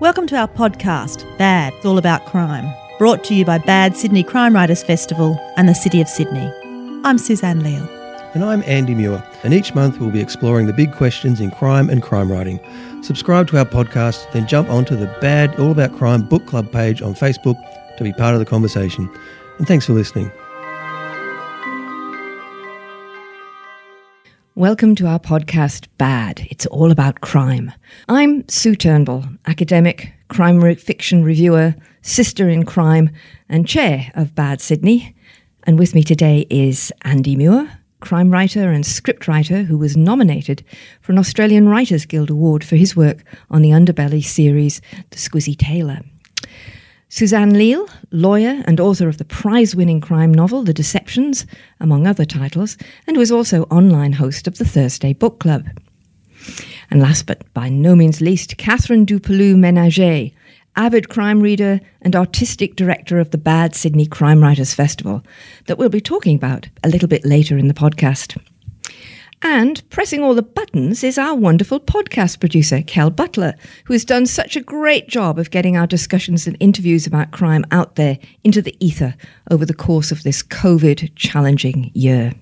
Welcome to our podcast, Bad, It's All About Crime, brought to you by Bad Sydney Crime Writers Festival and the City of Sydney. I'm Suzanne Leal. And I'm Andy Muir, and each month we'll be exploring the big questions in crime and crime writing. Subscribe to our podcast, then jump onto the Bad All About Crime book club page on Facebook to be part of the conversation. And thanks for listening. Welcome to our podcast, Bad. It's all about crime. I'm Sue Turnbull, academic, crime fiction reviewer, sister in crime, and chair of Bad Sydney. And with me today is Andy Muir, crime writer and scriptwriter who was nominated for an Australian Writers Guild Award for his work on the Underbelly series, The Squizzy Taylor. Suzanne Leal, lawyer and author of the prize winning crime novel The Deceptions, among other titles, and was also online host of the Thursday Book Club. And last but by no means least, Catherine Du Peloux Menagé, avid crime reader and artistic director of the Bad Sydney Crime Writers Festival, that we'll be talking about a little bit later in the podcast. And pressing all the buttons is our wonderful podcast producer, Kel Butler, who has done such a great job of getting our discussions and interviews about crime out there into the ether over the course of this COVID challenging year.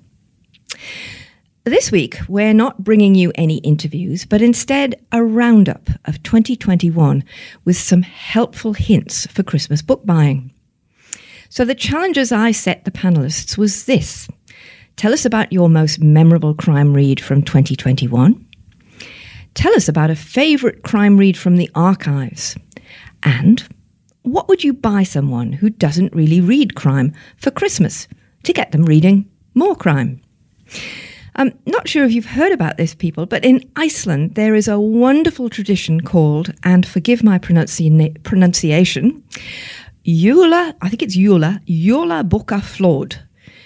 This week, we're not bringing you any interviews, but instead a roundup of 2021 with some helpful hints for Christmas book buying. So, the challenges I set the panelists was this Tell us about your most memorable crime read from 2021. Tell us about a favourite crime read from the archives. And what would you buy someone who doesn't really read crime for Christmas to get them reading more crime? I'm not sure if you've heard about this, people, but in Iceland there is a wonderful tradition called, and forgive my pronunci- pronunciation, Jula, I think it's Jula, Jula Boka Flod,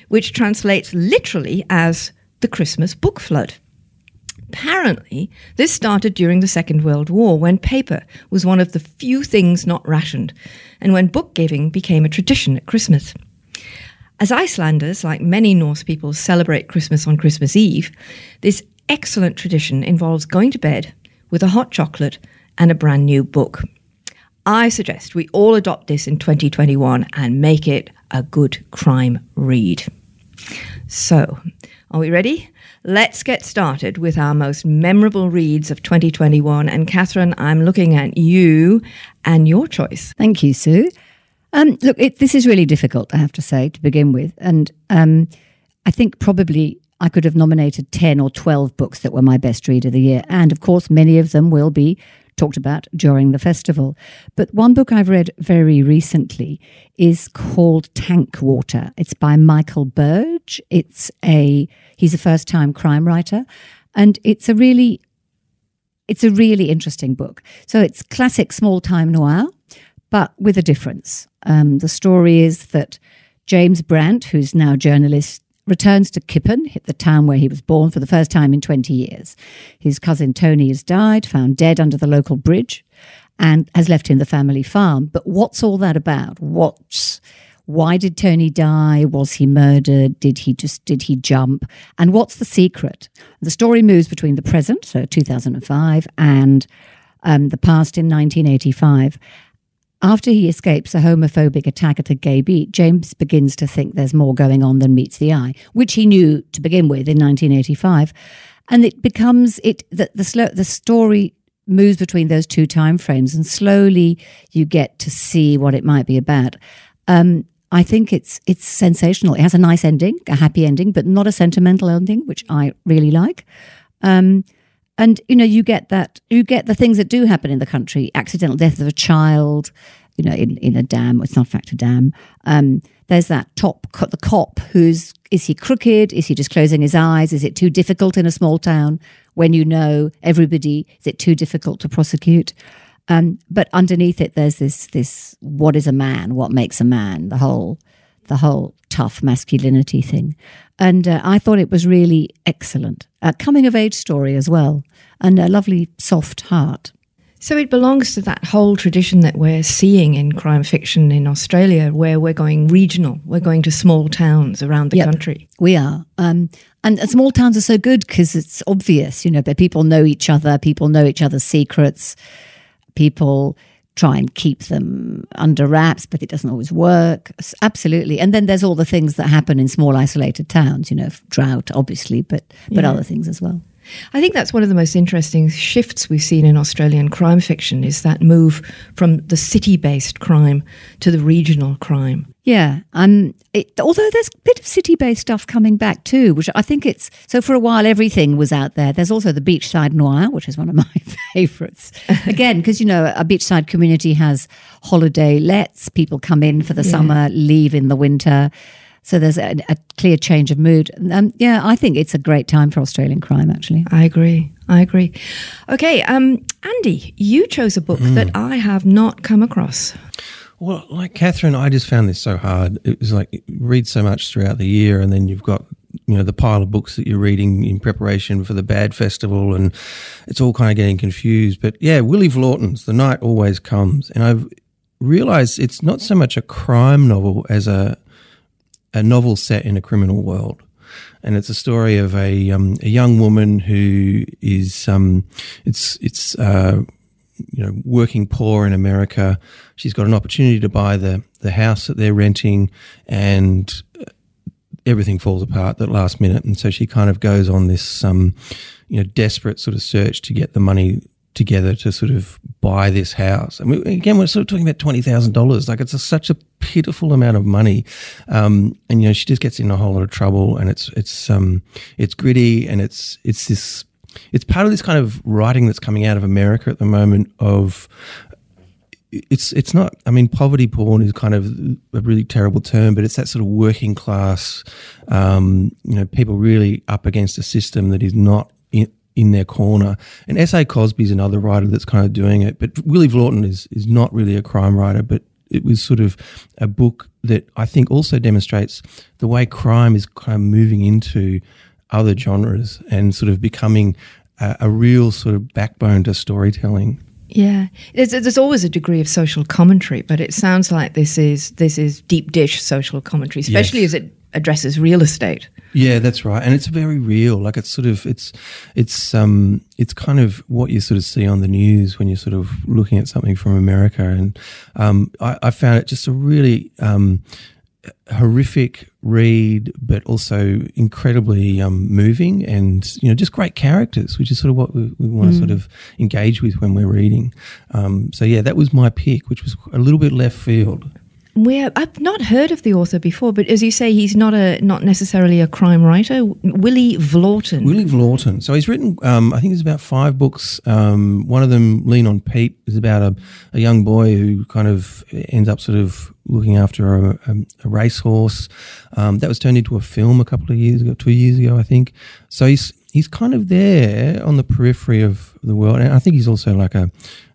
which translates literally as the Christmas book flood. Apparently, this started during the Second World War when paper was one of the few things not rationed, and when book giving became a tradition at Christmas. As Icelanders, like many Norse people, celebrate Christmas on Christmas Eve, this excellent tradition involves going to bed with a hot chocolate and a brand new book. I suggest we all adopt this in 2021 and make it a good crime read. So, are we ready? Let's get started with our most memorable reads of 2021. And Catherine, I'm looking at you and your choice. Thank you, Sue. Um, look, it, this is really difficult, I have to say, to begin with. And um, I think probably I could have nominated 10 or 12 books that were my best read of the year. And of course, many of them will be talked about during the festival. But one book I've read very recently is called Tank Water. It's by Michael Burge. It's a he's a first time crime writer, and it's a really it's a really interesting book. So it's classic small time noir, but with a difference. Um, the story is that James Brandt, who's now journalist, returns to Kippen, hit the town where he was born, for the first time in 20 years. His cousin Tony has died, found dead under the local bridge, and has left him the family farm. But what's all that about? What's why did Tony die? Was he murdered? Did he just did he jump? And what's the secret? The story moves between the present, so 2005, and um, the past in 1985. After he escapes a homophobic attack at a gay beat, James begins to think there's more going on than meets the eye, which he knew to begin with in 1985. And it becomes it the the, slow, the story moves between those two time frames, and slowly you get to see what it might be about. Um, I think it's it's sensational. It has a nice ending, a happy ending, but not a sentimental ending, which I really like. Um, and you know you get that you get the things that do happen in the country accidental death of a child you know in, in a dam it's not in fact a dam. Um, there's that top the cop who's is he crooked? Is he just closing his eyes? Is it too difficult in a small town? When you know everybody is it too difficult to prosecute? Um, but underneath it there's this this what is a man? What makes a man? The whole the whole tough masculinity thing and uh, I thought it was really excellent. A coming of age story as well, and a lovely soft heart. So it belongs to that whole tradition that we're seeing in crime fiction in Australia, where we're going regional, we're going to small towns around the Yep. country. We are. Um, and, and small towns are so good because it's obvious, you know, that people know each other, people know each other's secrets, people try and keep them under wraps, but it doesn't always work. Absolutely. And then there's all the things that happen in small isolated towns, you know, drought, obviously, but, but Yeah. other things as well. I think that's one of the most interesting shifts we've seen in Australian crime fiction is that move from the city-based crime to the regional crime. Yeah, um, it, although there's a bit of city-based stuff coming back too, which I think it's so. For a while, everything was out there. There's also the beachside noir, which is one of my favourites. Again, because you know a beachside community has holiday lets. People come in for the Yeah. summer, leave in the winter. So there's a, a clear change of mood. Um, yeah, I think it's a great time for Australian crime. Actually, I agree. I agree. Okay, um, Andy, you chose a book that I have not come across. Well, like Catherine, I just found this so hard. It was like you read so much throughout the year, and then you've got you know the pile of books that you're reading in preparation for the Bad Festival, and it's all kind of getting confused. But yeah, Willy Vlautin's The Night Always Comes, and I've realised it's not so much a crime novel as a a novel set in a criminal world. And it's a story of a um, a young woman who is um, it's it's uh, you know working poor in America. She's got an opportunity to buy the the house that they're renting, and uh, everything falls apart at last minute. And so she kind of goes on this um, you know desperate sort of search to get the money together to sort of buy this house. Mean, again, we're sort of talking about twenty thousand dollars. Like it's a, such a pitiful amount of money, um, and you know she just gets in a whole lot of trouble. And it's it's um, it's gritty, and it's it's this it's part of this kind of writing that's coming out of America at the moment of it's it's not I mean poverty porn is kind of a really terrible term but it's that sort of working class um, you know people really up against a system that is not in, their corner and S.A. Cosby's another writer that's kind of doing it but Willy Vlautin is is not really a crime writer but it was sort of a book that I think also demonstrates the way crime is kind of moving into other genres and sort of becoming a, a real sort of backbone to storytelling Yeah, there's, there's always a degree of social commentary, but it sounds like this is this is deep dish social commentary, especially Yes. as it addresses real estate. Yeah, that's right, and it's very real. Like it's sort of it's it's um it's kind of what you sort of see on the news when you're sort of looking at something from America, and um, I, I found it just a really um, horrific read, but also incredibly um, moving, and you know just great characters, which is sort of what we, we want to sort of engage with when we're reading. Um, so yeah, that was my pick, which was a little bit left field. Where I've not heard of the author before, but as you say, he's not a not necessarily a crime writer. Willy Vlautin. Willy Vlautin. So he's written, um, I think there's about five books. Um, one of them, Lean on Pete, is about a, a young boy who kind of ends up sort of looking after a, a, a racehorse. Um, that was turned into a film a couple of years ago, two years ago, I think. So he's he's kind of there on the periphery of the world, and I think he's also like a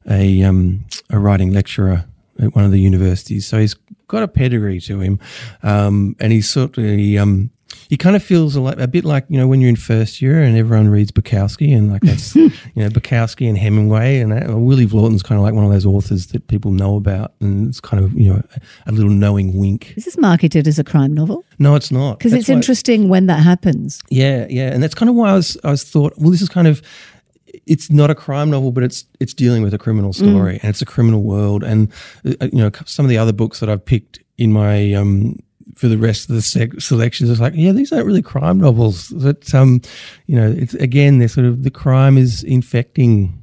a um, a writing lecturer at one of the universities. So he's got a pedigree to him, um, and he's sort of he, um, he kind of feels a, a bit like you know when you're in first year and everyone reads Bukowski and like that's you know Bukowski and Hemingway and that, Willy Vlautin's kind of like one of those authors that people know about and it's kind of you know a, a little knowing wink. Is this marketed as a crime novel? No, it's not Because it's interesting when that happens. Yeah, yeah, and that's kind of why I was I was thought well this is kind of it's not a crime novel, but it's it's dealing with a criminal story and it's a criminal world. And uh, you know, some of the other books that I've picked in my um, for the rest of the sec- selections, it's like, yeah, these aren't really crime novels. That um, you know, it's again, they're sort of the crime is infecting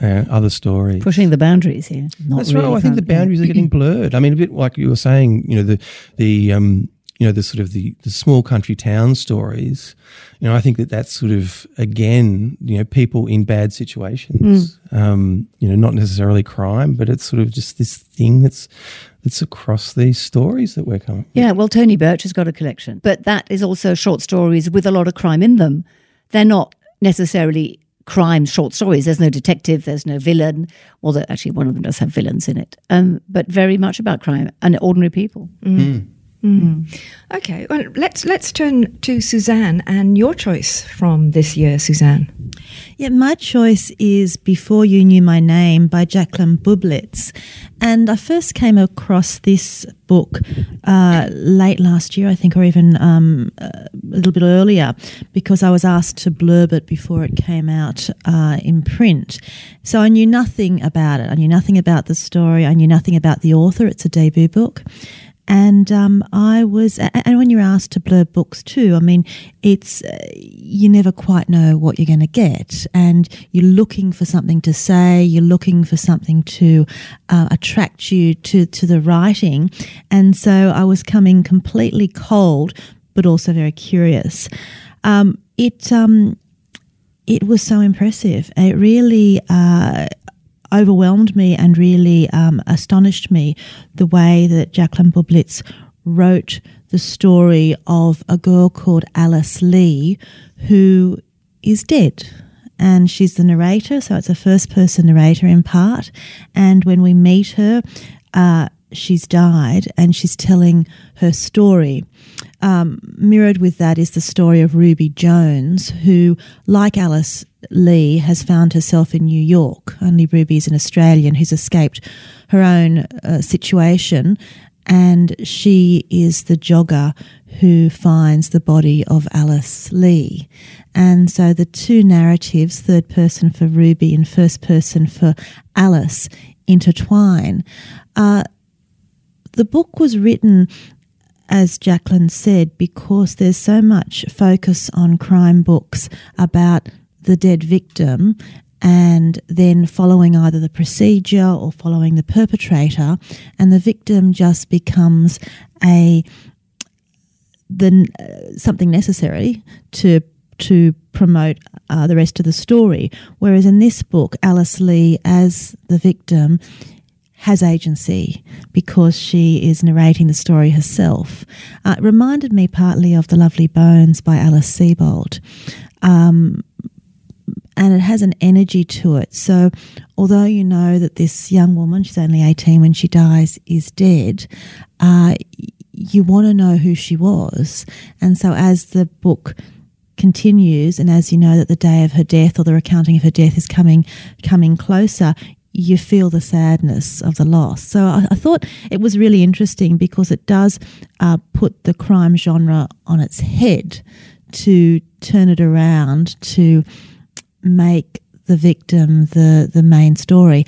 uh, other stories. Pushing the boundaries here. Not That's really right. I think the boundaries are getting blurred. I mean, a bit like you were saying, you know, the the um, you know, the sort of the, the small country town stories. You know, I think that that's sort of again, you know, people in bad situations. Um, you know, not necessarily crime, but it's sort of just this thing that's that's across these stories that we're coming. Yeah, well, Tony Birch has got a collection, but that is also short stories with a lot of crime in them. They're not necessarily crime short stories. There's no detective, there's no villain, although actually one of them does have villains in it, um, but very much about crime and ordinary people. Okay, well, let's let's turn to Suzanne and your choice from this year, Suzanne. Yeah, my choice is Before You Knew My Name by Jacqueline Bublitz. And I first came across this book uh, late last year, I think, or even um, a little bit earlier, because I was asked to blurb it before it came out uh, in print. So I knew nothing about it. I knew nothing about the story. I knew nothing about the author. It's a debut book. And um, I was, and when you're asked to blur books too, I mean, it's uh, you never quite know what you're going to get, and you're looking for something to say, you're looking for something to uh, attract you to to the writing, and so I was coming completely cold, but also very curious. Um, it um, it was so impressive. It really. Uh, overwhelmed me and really um, astonished me the way that Jacqueline Bublitz wrote the story of a girl called Alice Lee who is dead. And she's the narrator, so it's a first person narrator in part. And when we meet her, uh, she's died and she's telling her story. Um, mirrored with that is the story of Ruby Jones, who, like Alice Lee, has found herself in New York. Only Ruby is an Australian who's escaped her own uh, situation, and she is the jogger who finds the body of Alice Lee. And so the two narratives, third person for Ruby and first person for Alice, intertwine. Uh, the book was written as Jacqueline said, because there's so much focus on crime books about the dead victim and then following either the procedure or following the perpetrator, and the victim just becomes a the uh, something necessary to to promote uh, the rest of the story. Whereas in this book, Alice Lee, as the victim, has agency because she is narrating the story herself. Uh, it reminded me partly of The Lovely Bones by Alice Sebold. Um, and it has an energy to it. So, although you know that this young woman, she's only 18 when she dies, is dead, uh, you want to know who she was. And so, as the book continues, and as you know that the day of her death or the recounting of her death is coming coming closer, you feel the sadness of the loss. So I, I thought it was really interesting because it does uh, put the crime genre on its head to turn it around to make the victim the the main story.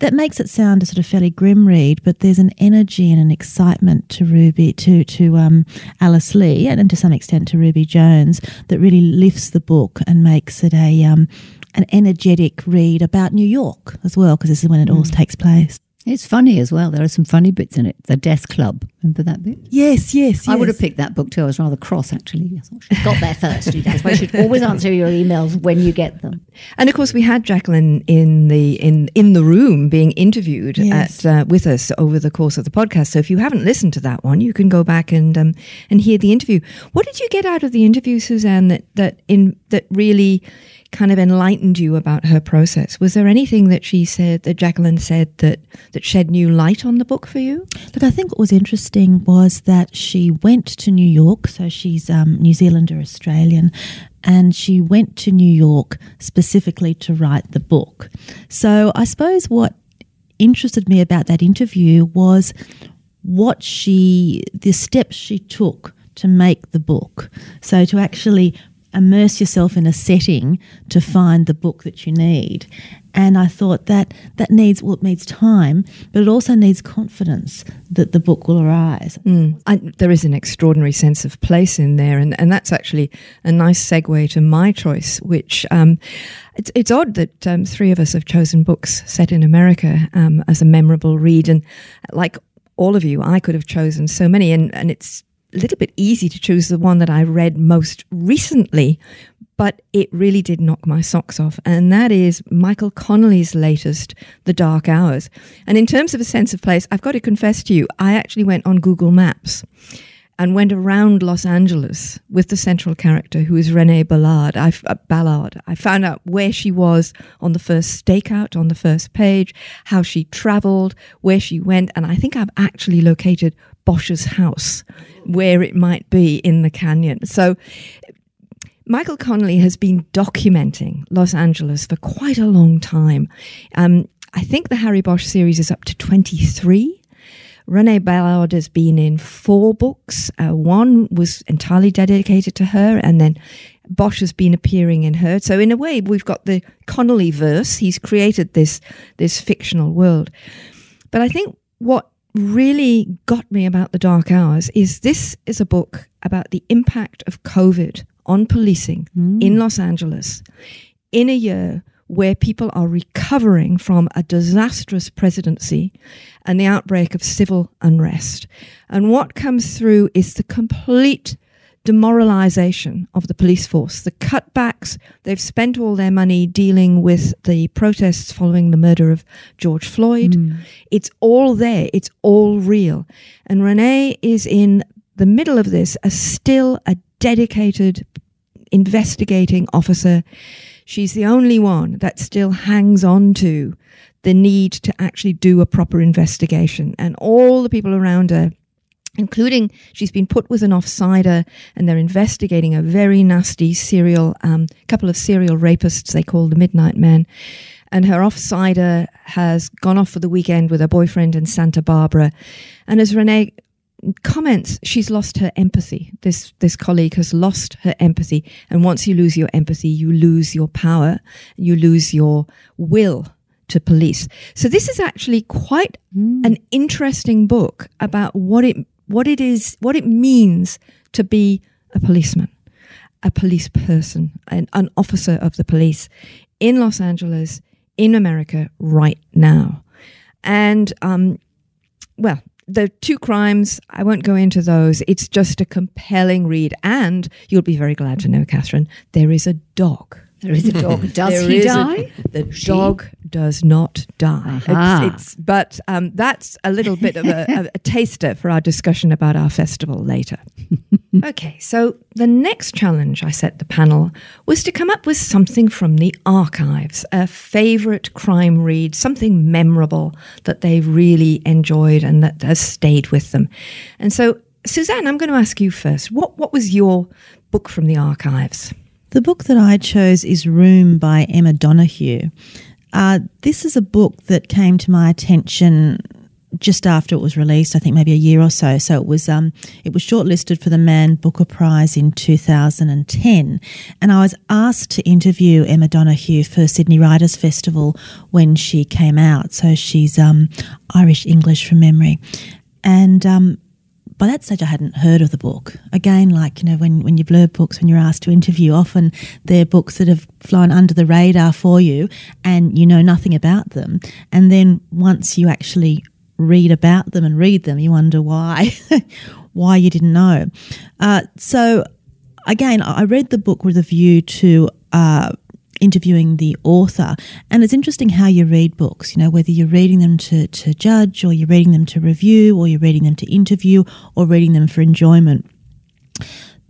That makes it sound a sort of fairly grim read, but there's an energy and an excitement to Ruby, to to um, Alice Lee, and, and to some extent to Ruby Jones that really lifts the book and makes it a um, an energetic read about New York as well, because this is when it mm. all takes place. It's funny as well. There are some funny bits in it. The Death Club. Remember that bit? Yes, yes, yes. I would have picked that book too. I was rather cross, actually. I thought she got there first. That's why you should always answer your emails when you get them. And of course, we had Jacqueline in the in in the room being interviewed yes. at uh, with us over the course of the podcast. So if you haven't listened to that one, you can go back and um, and hear the interview. What did you get out of the interview, Suzanne? That that in that really kind of enlightened you about her process. Was there anything that she said, that Jacqueline said, that, that shed new light on the book for you? Look, I think what was interesting was that she went to New York, so she's um, New Zealander Australian, and she went to New York specifically to write the book. So I suppose what interested me about that interview was what she, the steps she took to make the book. So to actually immerse yourself in a setting to find the book that you need. And I thought that that needs well, it needs time, but it also needs confidence that the book will arise. Mm. I, there is an extraordinary sense of place in there, and, and that's actually a nice segue to my choice. Which um, it's it's odd that um, three of us have chosen books set in America um, as a memorable read, and like all of you, I could have chosen so many, and and it's little bit easy to choose the one that I read most recently, but it really did knock my socks off. And that is Michael Connelly's latest, The Dark Hours. And in terms of a sense of place, I've got to confess to you, I actually went on Google Maps and went around Los Angeles with the central character, who is Renee Ballard. I, uh, Ballard. I found out where she was on the first stakeout on the first page, how she traveled, where she went, and I think I've actually located Bosch's house, where it might be in the canyon. So Michael Connelly has been documenting Los Angeles for quite a long time. Um, I think the Harry Bosch series is up to 23. Renee Ballard has been in four books. Uh, one was entirely dedicated to her, and then Bosch has been appearing in her. So in a way, we've got the Connelly verse. He's created this this fictional world. But I think what really got me about the dark hours is this is a book about the impact of COVID on policing mm. in Los Angeles in a year where people are recovering from a disastrous presidency and the outbreak of civil unrest. And what comes through is the complete demoralization of the police force, the cutbacks. They've spent all their money dealing with the protests following the murder of George Floyd. Mm. It's all there, it's all real. And Renee is in the middle of this as still a dedicated investigating officer. She's the only one that still hangs on to the need to actually do a proper investigation. And all the people around her including she's been put with an offsider and they're investigating a very nasty serial um, couple of serial rapists they call the midnight men. And her offsider has gone off for the weekend with her boyfriend in santa barbara. And as renee comments she's lost her empathy. This this colleague has lost her empathy. And once you lose your empathy you lose your power. You lose your will to police. So this is actually quite mm. an interesting book about what it what it is, what it means to be a policeman, a police person, an, an officer of the police in Los Angeles, in America right now. And, um, well, the two crimes, I won't go into those. It's just a compelling read. And you'll be very glad to know, Catherine, there is a dog. There is a dog. Does there he die? A, the she? dog does not die. It's, it's, but um, that's a little bit of a, a, a taster for our discussion about our festival later. okay, so the next challenge I set the panel was to come up with something from the archives, a favourite crime read, something memorable that they've really enjoyed and that has stayed with them. And so, Suzanne, I'm going to ask you first. What what was your book from the archives? The book that I chose is Room by Emma Donoghue. Uh, this is a book that came to my attention just after it was released, I think maybe a year or so. So it was um, it was shortlisted for the Man Booker Prize in 2010, and I was asked to interview Emma Donoghue for Sydney Writers Festival when she came out. So she's um, Irish English from memory, and um, by that stage, I hadn't heard of the book. Again, like, you know, when, when you blurb books, when you're asked to interview, often they're books that have flown under the radar for you and you know nothing about them. And then once you actually read about them and read them, you wonder why, why you didn't know. Uh, so, again, I read the book with a view to uh, interviewing the author. And it's interesting how you read books, you know, whether you're reading them to, to judge or you're reading them to review or you're reading them to interview or reading them for enjoyment.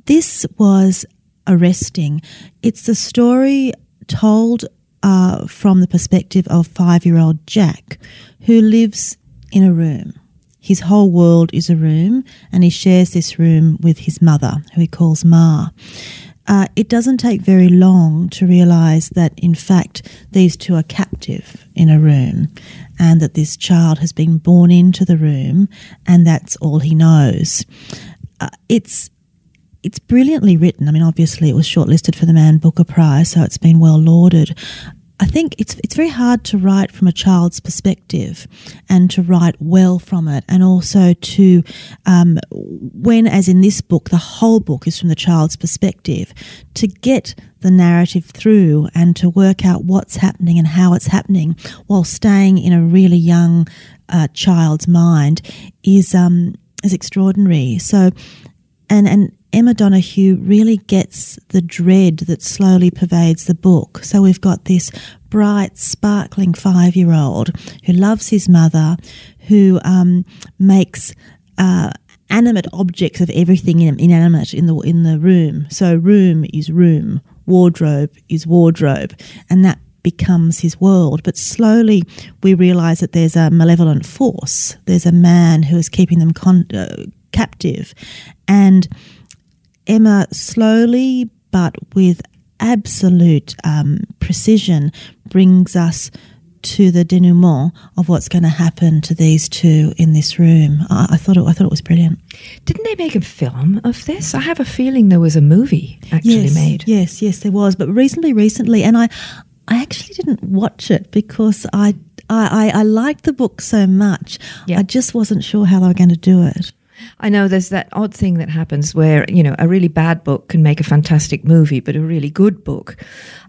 This was arresting. It's the story told uh, from the perspective of five year old Jack, who lives in a room. His whole world is a room, and he shares this room with his mother, who he calls Ma uh, it doesn't take very long to realize that, in fact, these two are captive in a room and that this child has been born into the room and that's all he knows. Uh, it's it's brilliantly written. I mean, obviously, it was shortlisted for the Man Booker Prize, so it's been well lauded. I think it's it's very hard to write from a child's perspective, and to write well from it, and also to um, when, as in this book, the whole book is from the child's perspective, to get the narrative through and to work out what's happening and how it's happening while staying in a really young uh, child's mind is um, is extraordinary. So, and and Emma Donoghue really gets the dread that slowly pervades the book. So we've got this bright, sparkling five year old who loves his mother, who um, makes uh, animate objects of everything inanimate in the in the room. So room is room, wardrobe is wardrobe, and that becomes his world. But slowly we realize that there's a malevolent force. There's a man who is keeping them con- uh, captive, and Emma slowly but with absolute um, precision brings us to the denouement of what's going to happen to these two in this room. I, I, thought it, I thought it was brilliant. Didn't they make a film of this? I have a feeling there was a movie actually yes, made. Yes, yes, there was, but recently, recently, and I, I actually didn't watch it because I, I, I, I liked the book so much. Yeah. I just wasn't sure how they were going to do it. I know there's that odd thing that happens where, you know, a really bad book can make a fantastic movie, but a really good book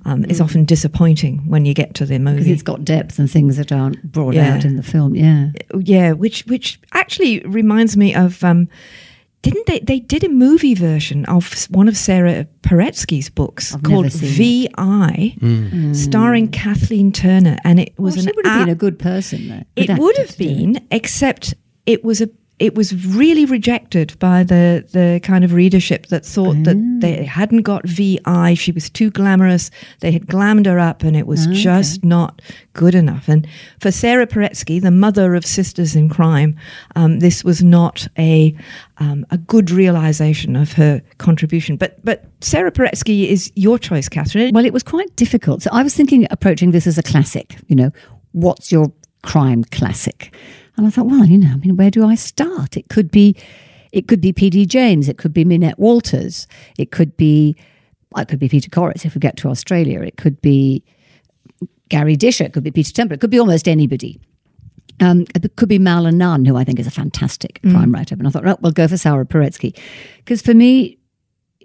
um, is often disappointing when you get to the movie. because it's got depth and things that aren't brought Yeah. out in the film. Yeah. yeah, which which actually reminds me of um, didn't they they did a movie version of one of Sarah Paretsky's books I've called VI, starring Kathleen Turner, and it was Well, an she would have been a good person, though. it would have been, except it was a it was really rejected by the the kind of readership that thought that Mm. they hadn't got VI. She was too glamorous. They had glammed her up, and it was just not good enough. And for Sarah Paretsky, the mother of Sisters in Crime, um, this was not a um, a good realization of her contribution. But but Sarah Paretsky is your choice, Catherine. Well, it was quite difficult. So I was thinking approaching this as a classic. You know, what's your crime classic? And I thought, well, you know, I mean, where do I start? It could be, it could be P.D. James. It could be Minette Walters. It could be, it could be Peter Corris if we get to Australia. It could be Garry Disher. It could be Peter Temple. It could be almost anybody. Um, it could be Malla Nunn, who I think is a fantastic crime writer. And I thought, oh, we'll go for Sarah Paretsky. Because for me,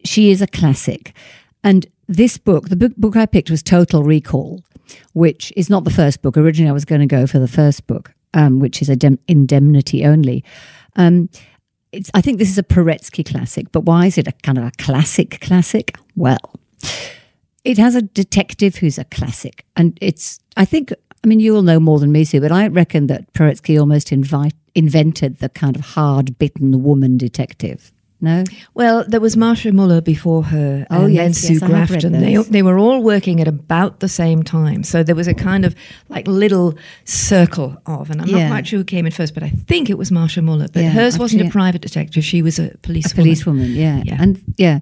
she is a classic. And this book, the book, book I picked was Total Recall, which is not the first book. Originally, I was going to go for the first book, um, which is Indem- Indemnity Only. Um, I think this is a Paretsky classic, but why is it a kind of a classic classic? Well, it has a detective who's a classic, and it's. I think. I mean, you will know more than me, Sue, but I reckon that Paretsky almost invite, invented the kind of hard-bitten woman detective. No, Well, there was Marcia Muller before her, Oh, and yes, then Sue read Grafton. They, they were all working at about the same time, so there was a kind of like little circle of. And I'm Yeah. not quite sure who came in first, but I think it was Marcia Muller. But Yeah, hers wasn't a private detective; she was a police a policewoman, yeah. Yeah. and yeah,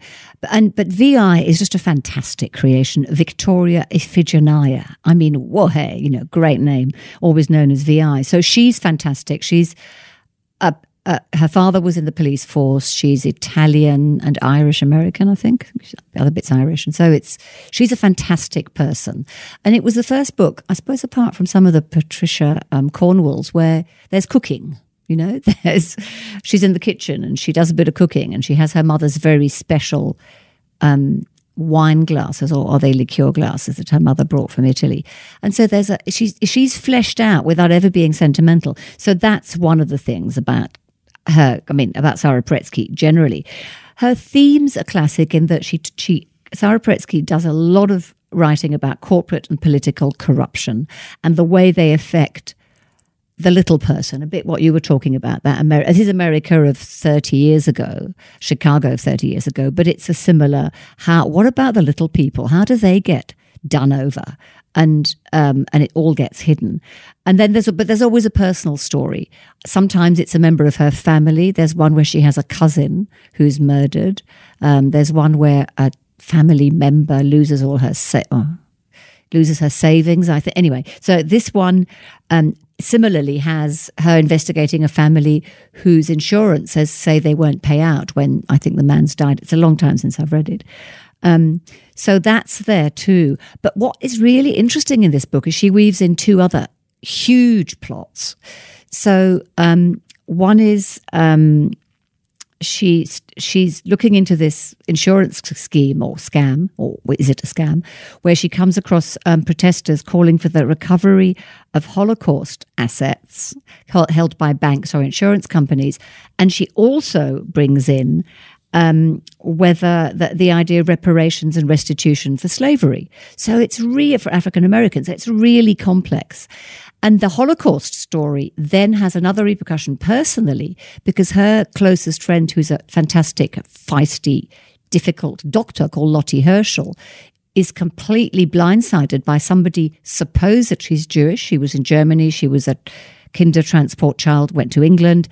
and but Vi is just a fantastic creation. Victoria Iphigenia. I mean, whoa, hey, you know, great name, always known as Vi. So she's fantastic. She's. Uh, her father was in the police force. She's Italian and Irish American, I think. The other bit's Irish, and so it's she's a fantastic person. And it was the first book, I suppose, apart from some of the Patricia um, Cornwalls, where there's cooking. You know, there's she's in the kitchen and she does a bit of cooking, and she has her mother's very special um, wine glasses, or are they liqueur glasses that her mother brought from Italy? And so there's a she's she's fleshed out without ever being sentimental. So that's one of the things about her. I mean, about Sarah Paretsky generally. Her themes are classic in that she she Sarah Paretsky does a lot of writing about corporate and political corruption and the way they affect the little person, a bit what you were talking about, that Amer- this is America of 30 years ago, Chicago of 30 years ago, but it's a similar, how, what about the little people? How do they get done over? And, um, and it all gets hidden. And then there's, a, but there's always a personal story. Sometimes it's a member of her family. There's one where she has a cousin who's murdered. Um, there's one where a family member loses all her, sa- oh, loses her savings. I think anyway. So this one um, similarly has her investigating a family whose insurance says say they won't pay out when I think the man's died. It's a long time since I've read it. Um, so that's there too. But what is really interesting in this book is she weaves in two other huge plots. So um, one is um, she's she's looking into this insurance scheme or scam, or is it a scam, where she comes across um, protesters calling for the recovery of Holocaust assets held by banks or insurance companies, and she also brings in um, whether the, the idea of reparations and restitution for slavery. So it's real for African Americans. It's really complex. And the Holocaust story then has another repercussion personally because her closest friend, who's a fantastic, feisty, difficult doctor called Lotty Herschel, is completely blindsided by somebody supposed that she's Jewish. She was in Germany. She was a kinder transport child, went to England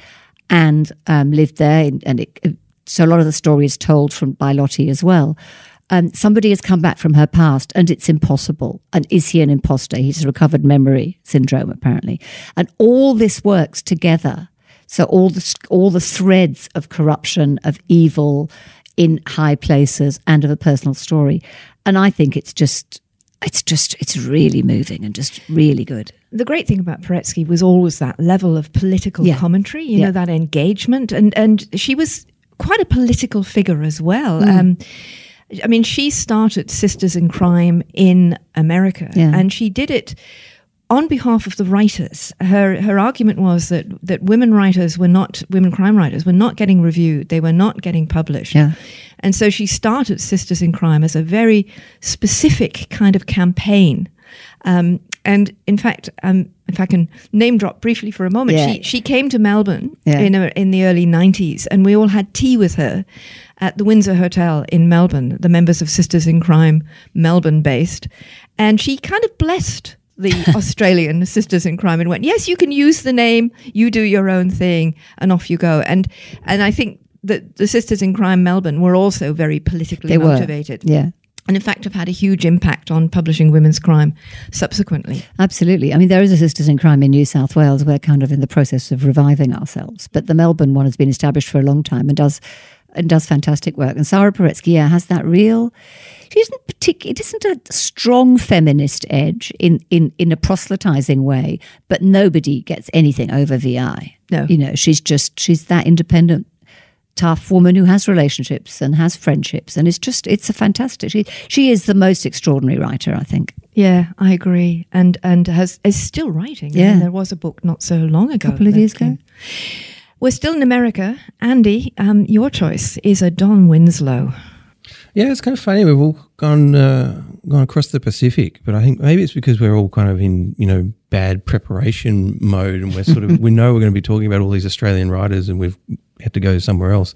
and um, lived there. And it, so a lot of the story is told from by Lotty as well. Um, somebody has come back from her past and it's impossible. And is he an imposter? He's recovered memory syndrome, apparently. And all this works together. So all the, all the threads of corruption, of evil in high places and of a personal story. And I think it's just it's just it's really moving and just really good. The great thing about Paretsky was always that level of political Yeah. commentary, you Yeah. know, that engagement, and and she was quite a political figure as well. Mm. Um, I mean, she started Sisters in Crime in America, Yeah. and she did it on behalf of the writers. Her her argument was that that women writers were not women crime writers were not getting reviewed, they were not getting published. Yeah. And so she started Sisters in Crime as a very specific kind of campaign. Um, and in fact, um, if I can name drop briefly for a moment, Yeah. she, she came to Melbourne Yeah. in, a, in the early 90s, and we all had tea with her at the Windsor Hotel in Melbourne, the members of Sisters in Crime, Melbourne based. And she kind of blessed the Australian Sisters in Crime and went, Yes, you can use the name, you do your own thing, and off you go. And, and I think that the Sisters in Crime Melbourne were also very politically They were. motivated Yeah. And in fact have had a huge impact on publishing women's crime subsequently. Absolutely. I mean, there is a Sisters in Crime in New South Wales. We're kind of in the process of reviving ourselves, but the Melbourne one has been established for a long time and does and does fantastic work. And Sarah Paretsky, yeah, has that real. She isn't particular. It isn't a strong feminist edge in in in a proselytizing way, but nobody gets anything over Vi. No. you know, she's just she's that independent. Tough woman who has relationships and has friendships, and it's just it's a fantastic. She she is the most extraordinary writer, I think. Yeah, I agree, and and has is still writing. I mean, Yeah. there was a book not so long ago, a couple of that years ago. We're still in America, Andy. Um, your choice is a Don Winslow. Yeah, it's kind of funny. We've all gone uh, gone across the Pacific, but I think maybe it's because we're all kind of in you know bad preparation mode, and we're sort of we know we're going to be talking about all these Australian writers, and we've had to go somewhere else.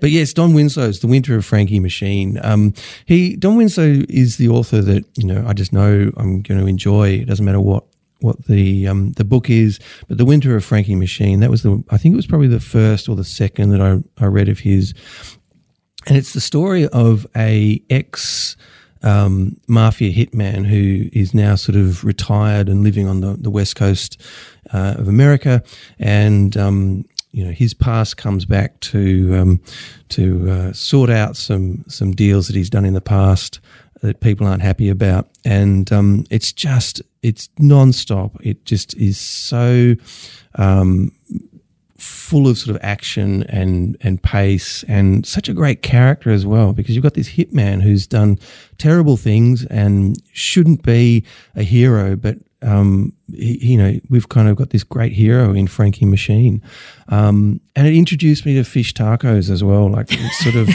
But yes, Don Winslow's The Winter of Frankie Machine. Um, he Don Winslow is the author that you know I just know I'm going to enjoy. It doesn't matter what what the um, the book is, but The Winter of Frankie Machine. That was the I think it was probably the first or the second that I I read of his and it's the story of a ex um, mafia hitman who is now sort of retired and living on the, the west coast uh, of America, and um, you know his past comes back to um, to uh, sort out some some deals that he's done in the past that people aren't happy about, and um, it's just it's nonstop. It just is so um, full of sort of action and and pace and such a great character as well because you've got this hitman who's done terrible things and shouldn't be a hero but um, he, you know we've kind of got this great hero in Frankie Machine um, and it introduced me to fish tacos as well like it's sort of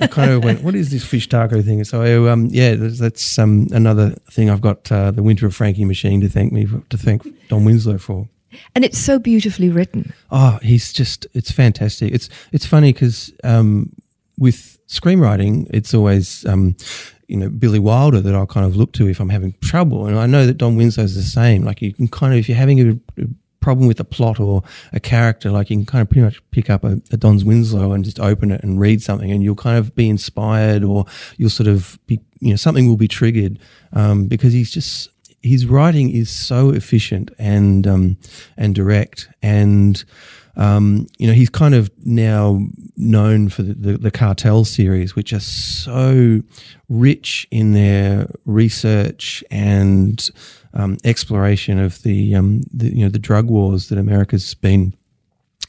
I kind of went what is this fish taco thing so um, yeah that's, that's um, another thing I've got uh, the winter of Frankie Machine to thank me for, to thank Don Winslow for And it's so beautifully written. Oh, he's just it's fantastic. It's it's funny because um, with screenwriting, it's always um, you know Billy Wilder that I'll kind of look to if I'm having trouble, and I know that Don Winslow's the same. Like you can kind of if you're having a, a problem with a plot or a character, like you can kind of pretty much pick up a, a Don's Winslow and just open it and read something, and you'll kind of be inspired, or you'll sort of be you know something will be triggered um, because he's just his writing is so efficient and um, and direct, and um, you know he's kind of now known for the, the, the cartel series, which are so rich in their research and um, exploration of the, um, the you know the drug wars that America's been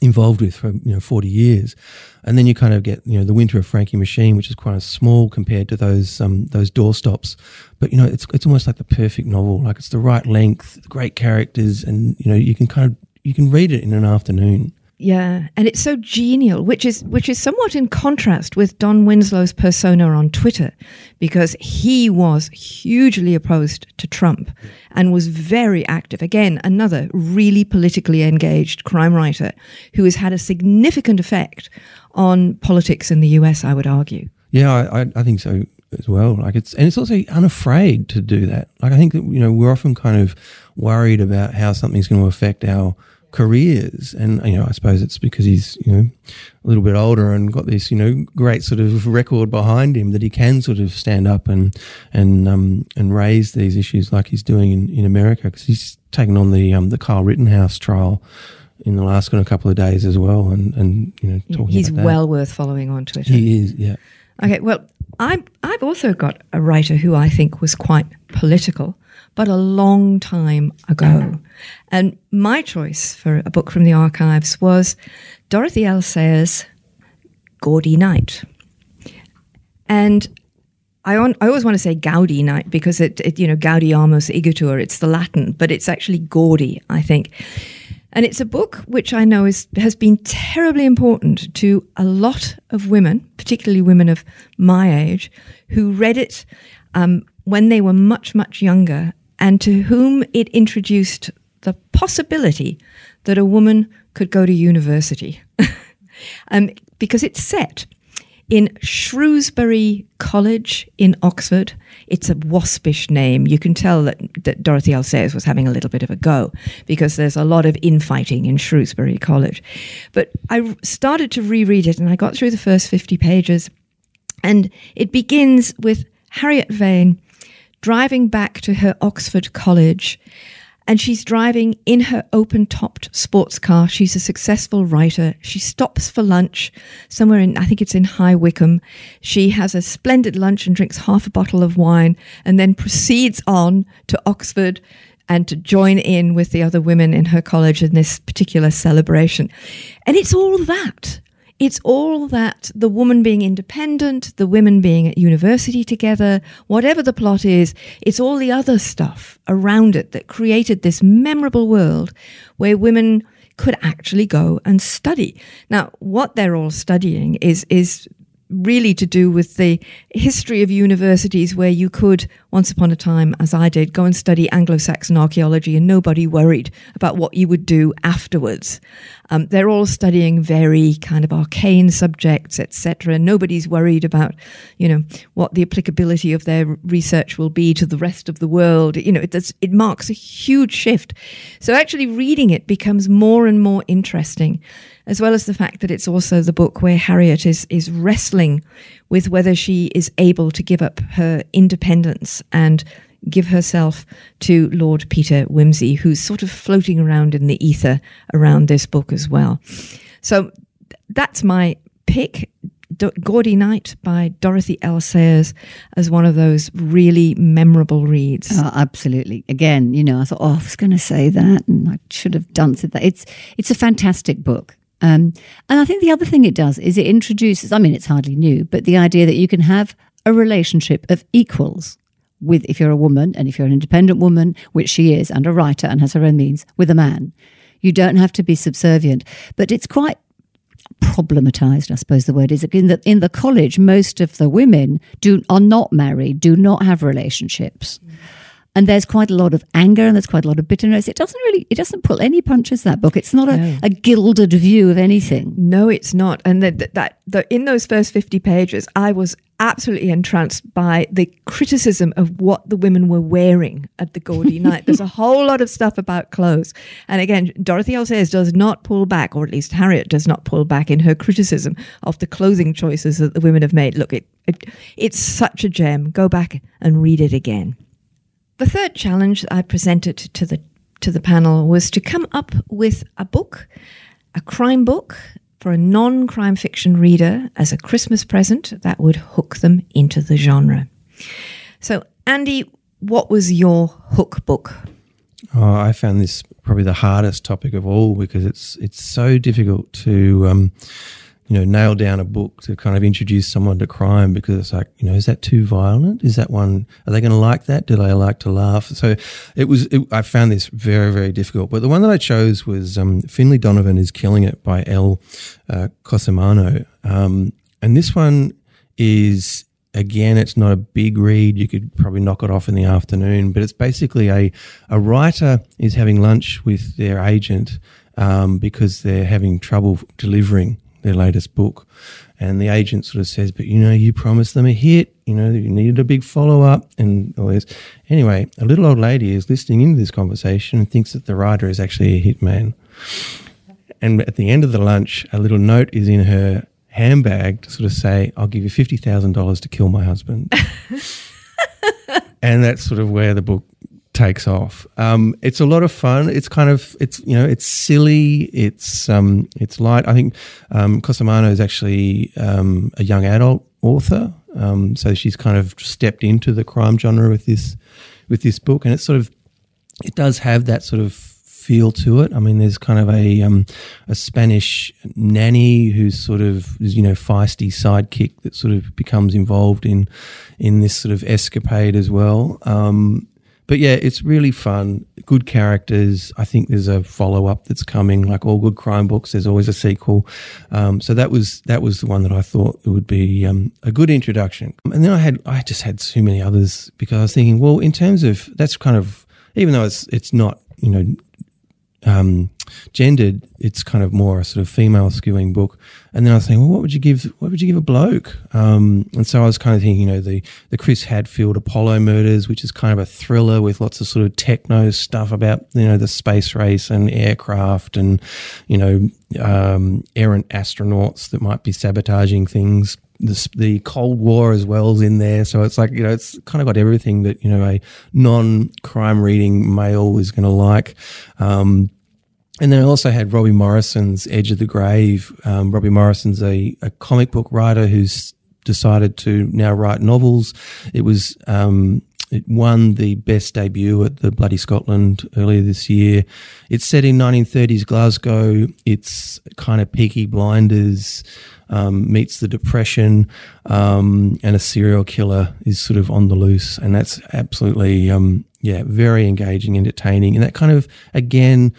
involved with for you know 40 years. And then you kind of get you know the winter of frankie machine which is quite small compared to those um those doorstops. But you know it's it's almost like the perfect novel. Like it's the right length great characters and you know you can kind of you can read it in an afternoon Yeah, and it's so genial, which is which is somewhat in contrast with Don Winslow's persona on Twitter, because he was hugely opposed to Trump and was very active. Again, another really politically engaged crime writer who has had a significant effect on politics in the US. I would argue. Yeah, I, I, think so as well. Like it's and it's also unafraid to do that. Like I think that you know we're often kind of worried about how something's going to affect our careers. And, you know, I suppose it's because he's, you know, a little bit older and got this, you know, great sort of record behind him that he can sort of stand up and, and, um, and raise these issues like he's doing in, in America because he's taken on the, um, the Kyle Rittenhouse trial in the last kind of couple of days as well. And, and you know, talking He's well worth following on Twitter. He is, yeah. Okay, well, I, I've also got a writer who I think was quite political, but a long time ago. And my choice for a book from the archives was Dorothy L. Sayers' Gaudy Night. And I, on, I always want to say Gaudi night because it, it, you know, Gaudeamus igitur, it's the Latin, but it's actually gaudy, I think. And it's a book which I know is, has been terribly important to a lot of women, particularly women of my age, who read it um, when they were much, much younger and to whom it introduced the possibility that a woman could go to university. um, because it's set in Shrewsbury College in Oxford. It's a waspish name. You can tell that, that Dorothy. Sayers was having a little bit of a go because there's a lot of infighting in Shrewsbury College. But I started to reread it and I got through the first 50 pages. And it begins with Harriet Vane driving back to her Oxford college and she's driving in her open topped sports car. She's a successful writer. She stops for lunch somewhere in, I think it's in High Wycombe. She has a splendid lunch and drinks half a bottle of wine and then proceeds on to Oxford and to join in with the other women in her college in this particular celebration. And it's all that. It's all that the woman being independent, the women being at university together, whatever the plot is, it's all the other stuff around it that created this memorable world where women could actually go and study. Now, what they're all studying is, is really to do with the history of universities where you could, once upon a time, as I did, go and study Anglo Saxon archaeology and nobody worried about what you would do afterwards. Um, they're all studying very kind of arcane subjects, etc. Nobody's worried about, you know, what the applicability of their research will be to the rest of the world. You know, it, does, it marks a huge shift. So actually reading it becomes more and more interesting as well as the fact that it's also the book where Harriet is is wrestling with whether she is able to give up her independence and give herself to Lord Peter Wimsey, who's sort of floating around in the ether around this book as well. So that's my pick. Gaudy Night by Dorothy L. Sayers as one of those really memorable reads. Oh, absolutely. Again, you know, I thought, oh, I was going to say that, and I should have done that. It's it's a fantastic book. Um, and I think the other thing it does is it introduces, I mean, it's hardly new, but the idea that you can have a relationship of equals with, if you're a woman and if you're an independent woman, which she is, and a writer and has her own means, with a man. You don't have to be subservient. But it's quite problematized, I suppose the word is. In the, in the college, most of the women do are not married, do not have relationships. Mm and there's quite a lot of anger and there's quite a lot of bitterness. It doesn't really, it doesn't pull any punches. That book. It's not a, no. a gilded view of anything. No, it's not. And that that the, in those first fifty pages, I was absolutely entranced by the criticism of what the women were wearing at the gaudy night. There's a whole lot of stuff about clothes, and again, Dorothy L. Sayers does not pull back, or at least Harriet does not pull back in her criticism of the clothing choices that the women have made. Look, it, it it's such a gem. Go back and read it again. The third challenge I presented to the to the panel was to come up with a book, a crime book for a non-crime fiction reader as a Christmas present that would hook them into the genre. So, Andy, what was your hook book? Oh, I found this probably the hardest topic of all because it's it's so difficult to um, you know, nail down a book to kind of introduce someone to crime because it's like, you know, is that too violent? Is that one, are they going to like that? Do they like to laugh? So it was, it, I found this very, very difficult. But the one that I chose was um, Finlay Donovan is Killing It by Elle uh, Cosimano. Um, and this one is, again, it's not a big read. You could probably knock it off in the afternoon, but it's basically a, a writer is having lunch with their agent um, because they're having trouble delivering their latest book. And the agent sort of says, but you know, you promised them a hit, you know, you needed a big follow up and all this. Anyway, a little old lady is listening into this conversation and thinks that the writer is actually a hitman. And at the end of the lunch, a little note is in her handbag to sort of say, I'll give you $50,000 to kill my husband. and that's sort of where the book takes off. Um, it's a lot of fun. It's kind of it's you know it's silly. It's um, it's light. I think um, Cosimano is actually um, a young adult author, um, so she's kind of stepped into the crime genre with this with this book, and it's sort of it does have that sort of feel to it. I mean, there's kind of a um, a Spanish nanny who's sort of you know feisty sidekick that sort of becomes involved in in this sort of escapade as well. Um, but yeah, it's really fun. Good characters. I think there's a follow up that's coming. Like all good crime books, there's always a sequel. Um, so that was that was the one that I thought it would be um, a good introduction. And then I had I just had too many others because I was thinking, well, in terms of that's kind of even though it's it's not you know um, gendered, it's kind of more a sort of female skewing book. And then I was thinking, well, what would you give? What would you give a bloke? Um, and so I was kind of thinking, you know, the the Chris Hadfield Apollo Murders, which is kind of a thriller with lots of sort of techno stuff about you know the space race and aircraft and you know um, errant astronauts that might be sabotaging things the, the Cold War as well is in there. So it's like, you know, it's kind of got everything that, you know, a non crime reading male is going to like. Um, and then I also had Robbie Morrison's Edge of the Grave. Um, Robbie Morrison's a, a comic book writer who's decided to now write novels. It was, um, it won the best debut at the Bloody Scotland earlier this year. It's set in 1930s Glasgow. It's kind of Peaky Blinders um, meets the depression, um, and a serial killer is sort of on the loose, and that's absolutely um, yeah very engaging, entertaining, and that kind of again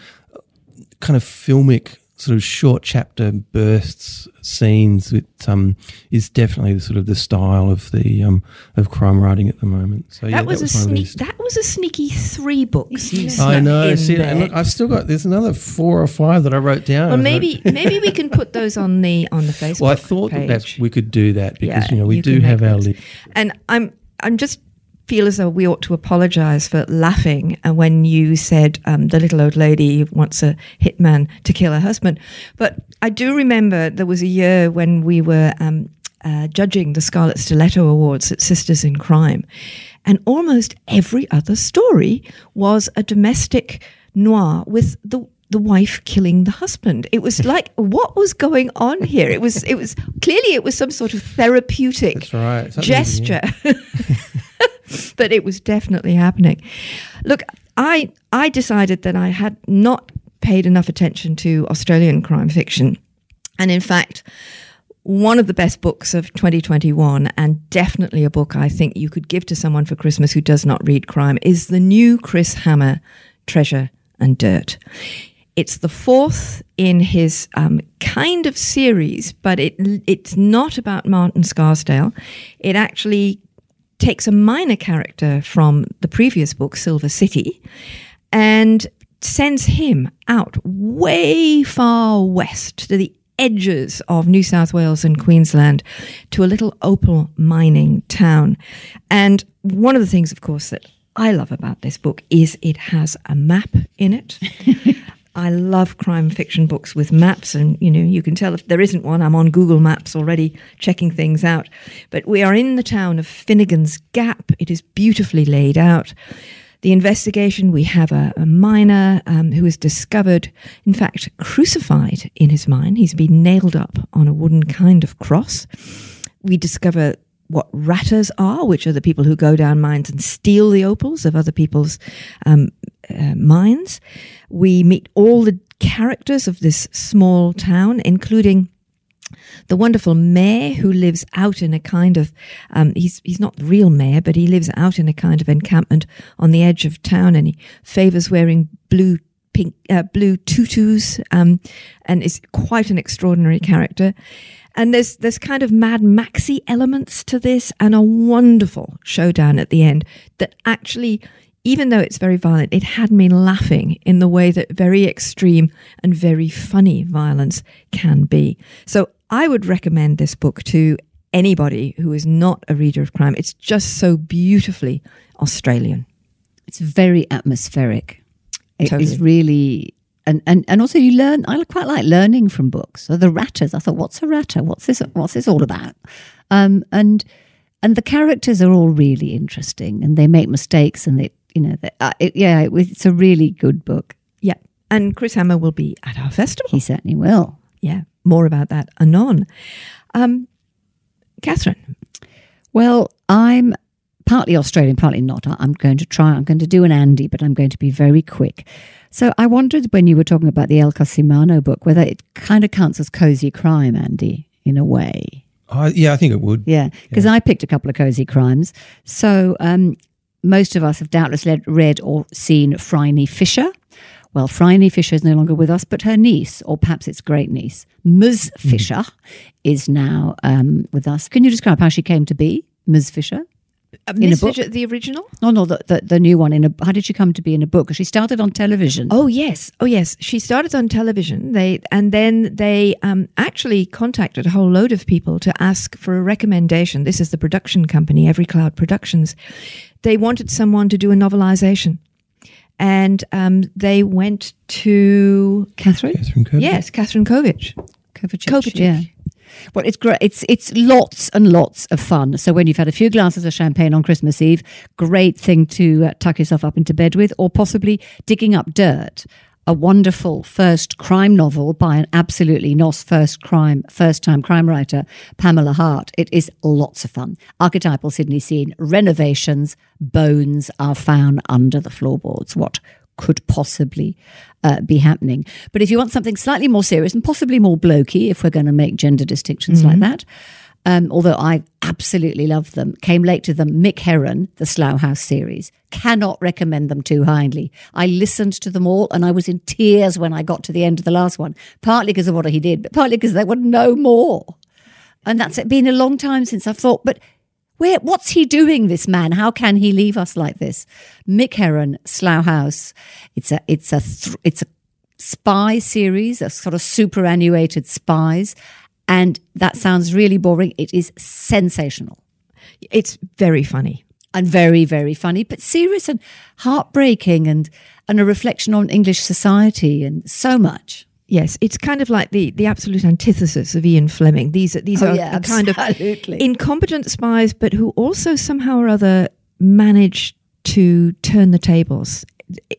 kind of filmic sort of short chapter bursts scenes that um, is definitely the sort of the style of the um, of crime writing at the moment. So yeah, that was, that was a sneak. That was a sneaky three books. I know. See, and look, I've still got there's another four or five that I wrote down. Well, maybe maybe we can put those on the on the Facebook. Well, I thought page. that we could do that because Yeah, you know we you do have make our list. And I'm I'm just feel as though we ought to apologise for laughing when you said um, the little old lady wants a hitman to kill her husband. But I do remember there was a year when we were um, uh, judging the Scarlet Stiletto Awards at Sisters in Crime, and almost every other story was a domestic noir with the the wife killing the husband. It was like what was going on here? It was it was clearly it was some sort of therapeutic right. Gesture. but it was definitely happening. Look, I I decided that I had not paid enough attention to Australian crime fiction. And in fact, one of the best books of 2021, and definitely a book I think you could give to someone for Christmas who does not read crime, is the new Chris Hammer, Treasure and Dirt. It's the fourth in his um, kind of series, but it it's not about Martin Scarsden. It actually takes a minor character from the previous book, Silver City, and sends him out way far west to the edges of New South Wales and Queensland to a little opal mining town. And one of the things, of course, that I love about this book is it has a map in it. I love crime fiction books with maps, and you know, you can tell if there isn't one. I'm on Google Maps already checking things out. But we are in the town of Finnegan's Gap. It is beautifully laid out. The investigation we have a, a miner um, who is discovered, in fact, crucified in his mine. He's been nailed up on a wooden kind of cross. We discover what ratters are, which are the people who go down mines and steal the opals of other people's um, uh, mines. We meet all the characters of this small town, including the wonderful mayor who lives out in a kind of um, he's he's not the real mayor, but he lives out in a kind of encampment on the edge of town, and he favors wearing blue pink uh, blue tutus, um, and is quite an extraordinary character. And there's there's kind of Mad Maxi elements to this, and a wonderful showdown at the end that actually even though it's very violent, it had me laughing in the way that very extreme and very funny violence can be. So I would recommend this book to anybody who is not a reader of crime. It's just so beautifully Australian. It's very atmospheric. It is Totally. really and, and and also you learn I quite like learning from books. So the ratters, I thought, what's a ratter? What's this what's this all about? Um, and and the characters are all really interesting and they make mistakes and they you know they, uh, it, yeah it, was- it's a really good book. Yeah. And Chris Hammer will be at our festival. He certainly will. Yeah. More about that anon. Um, Catherine. Well, I'm partly Australian, partly not. I- I'm going to try, I'm going to do an Andy, but I'm going to be very quick. So I wondered when you were talking about the Elle Cosimano book, whether it kind of counts as cozy crime, Andy, in a way. I, yeah, I think it would. Yeah, because I picked a couple of cozy crimes. So um, most of us have doubtless led, read or seen Phryne Fisher. Well, Phryne Fisher is no longer with us, but her niece, or perhaps it's great niece, Ms. Fisher, is now um, with us. Can you describe how she came to be, Ms. Fisher? Uh, In a book? Fisher, the original? No, no, the, the, the new one. In a, how did she come to be in a book? she started on television. Oh yes, oh yes. She started on television. They and then they um, actually contacted a whole load of people to ask for a recommendation. This is the production company, Every Cloud Productions. They wanted someone to do a novelization, and um, they went to Catherine Catherine Kirby. yes, Catherine Kovic. Kovacic. Kovacic. Yeah. Well, it's great. It's it's lots and lots of fun. So when you've had a few glasses of champagne on Christmas Eve, great thing to uh, tuck yourself up into bed with, or possibly digging up dirt. A wonderful first crime novel by an absolutely nos first crime first time crime writer Pamela Hart. It is lots of fun. Archetypal Sydney scene renovations. Bones are found under the floorboards. What could possibly uh, be happening. But if you want something slightly more serious and possibly more blokey, if we're going to make gender distinctions like that, um, although I absolutely love them, came late to them. Mick Herron, the Slough House series, cannot recommend them too highly. I listened to them all and I was in tears when I got to the end of the last one, partly because of what he did, but partly because there were no more. And that's it been a long time since I've thought, but where what's he doing, this man? How can he leave us like this? Mick Herron, Slough House. It's a it's a th- it's a spy series, a sort of superannuated spies. And that sounds really boring. It is sensational It's very funny. and very, very funny, but serious and heartbreaking and and a reflection on English society and so much. Yes, it's kind of like the, the absolute antithesis of Ian Fleming. These are these Oh, are yeah, kind of incompetent spies, but who also somehow or other manage to turn the tables.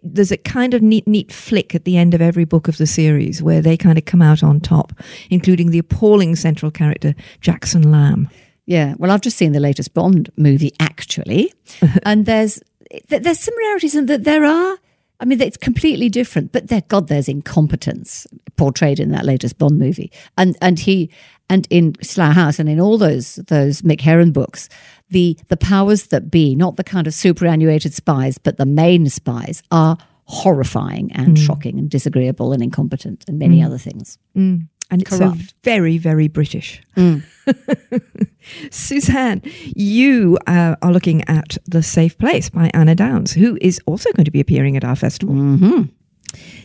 There's a kind of neat, neat flick at the end of every book of the series where they kind of come out on top, including the appalling central character Jackson Lamb. Yeah, well, I've just seen the latest Bond movie, actually, and there's th- there's similarities in that there are. I mean, it's completely different, but there, God, there's incompetence portrayed in that latest Bond movie, and and he and in Slough House and in all those those Mick Herron books, the the powers that be, not the kind of superannuated spies, but the main spies, are horrifying and shocking and disagreeable and incompetent and many other things. And it's so Corrupt. very, very British. Suzanne, you uh, are looking at The Safe Place by Anna Downes, who is also going to be appearing at our festival.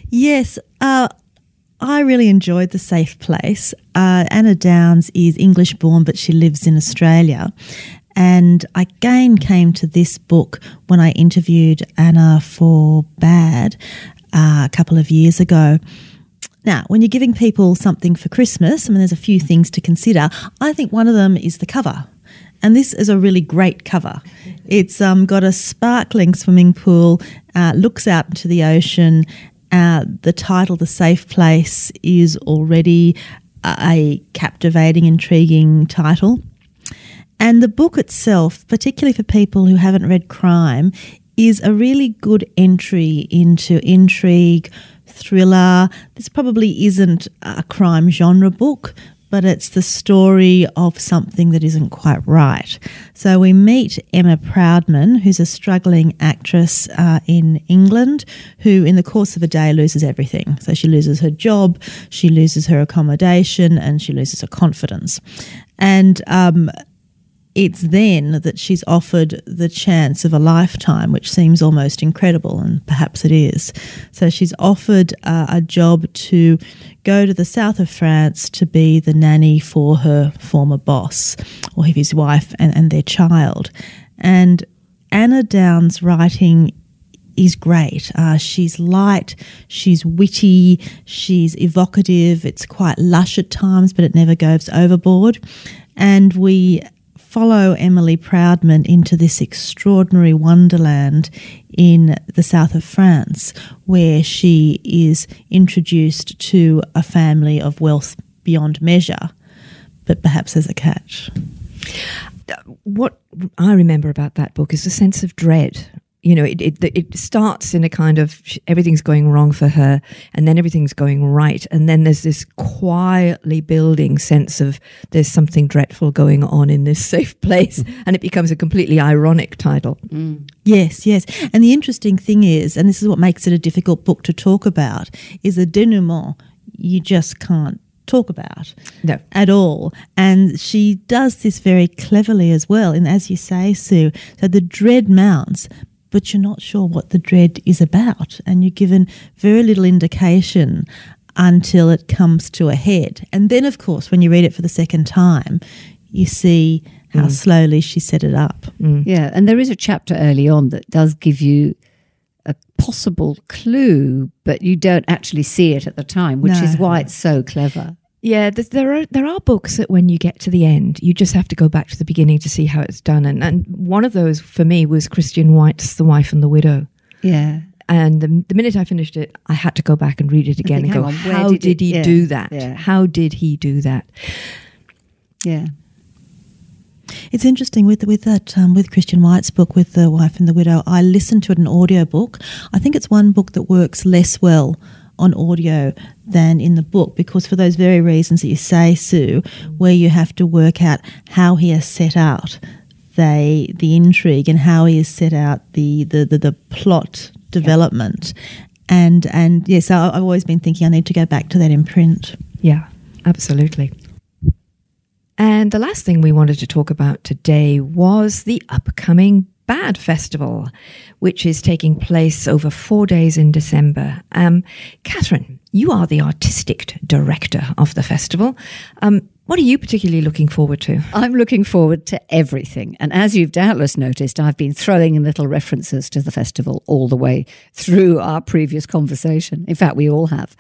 Yes, uh, I really enjoyed The Safe Place. Uh, Anna Downes is English born, but she lives in Australia. And I again came to this book when I interviewed Anna for Bad uh, a couple of years ago. Now, when you're giving people something for Christmas, I mean, there's a few things to consider. I think one of them is the cover. And this is a really great cover. It's um, got a sparkling swimming pool, uh, looks out into the ocean. Uh, the title, The Safe Place, is already a captivating, intriguing title. And the book itself, particularly for people who haven't read crime, is a really good entry into intrigue, thriller. This probably isn't a crime genre book, but it's the story of something that isn't quite right. So we meet Emma Proudman, who's a struggling actress uh, in England, who in the course of a day loses everything. So she loses her job, she loses her accommodation, and she loses her confidence. And um, it's then that she's offered the chance of a lifetime, which seems almost incredible, and perhaps it is. So she's offered uh, a job to go to the south of France to be the nanny for her former boss or his wife and, and their child. And Anna Downes' writing is great. Uh, she's light, she's witty, she's evocative. It's quite lush at times, but it never goes overboard. And we follow Emily Proudman into this extraordinary wonderland in the south of France, where she is introduced to a family of wealth beyond measure, but perhaps there's a catch. What I remember about that book is a sense of dread you know, it, it, it starts in a kind of everything's going wrong for her, and then everything's going right, and then there's this quietly building sense of there's something dreadful going on in this safe place, mm. and it becomes a completely ironic title. Mm. Yes, yes, and the interesting thing is, and this is what makes it a difficult book to talk about, is the denouement. You just can't talk about no. at all. And she does this very cleverly as well. And as you say, Sue, so the dread mounts, but you're not sure what the dread is about, and you're given very little indication until it comes to a head. And then, of course, when you read it for the second time, you see how mm. slowly she set it up. Mm. Yeah, and there is a chapter early on that does give you a possible clue, but you don't actually see it at the time, which no. is why it's so clever. Yeah, there are there are books that when you get to the end, you just have to go back to the beginning to see how it's done. And and one of those for me was Christian White's The Wife and the Widow. Yeah. And the, the minute I finished it, I had to go back and read it again and, think, and go, on, how did, did he yeah, do that? Yeah. How did he do that? Yeah. It's interesting with with that um, with Christian White's book with the wife and the widow. I listened to it an audio book. I think it's one book that works less well on audio than in the book because for those very reasons that you say, Sue, where you have to work out how he has set out they the intrigue and how he has set out the the, the, the plot development. And and yes, yeah, so I've always been thinking I need to go back to that in print. Yeah, absolutely. And the last thing we wanted to talk about today was the upcoming Bad Festival, which is taking place over four days in December. Um, Catherine, you are the artistic director of the festival. Um, what are you particularly looking forward to? I'm looking forward to everything. And as you've doubtless noticed, I've been throwing in little references to the festival all the way through our previous conversation. In fact, we all have.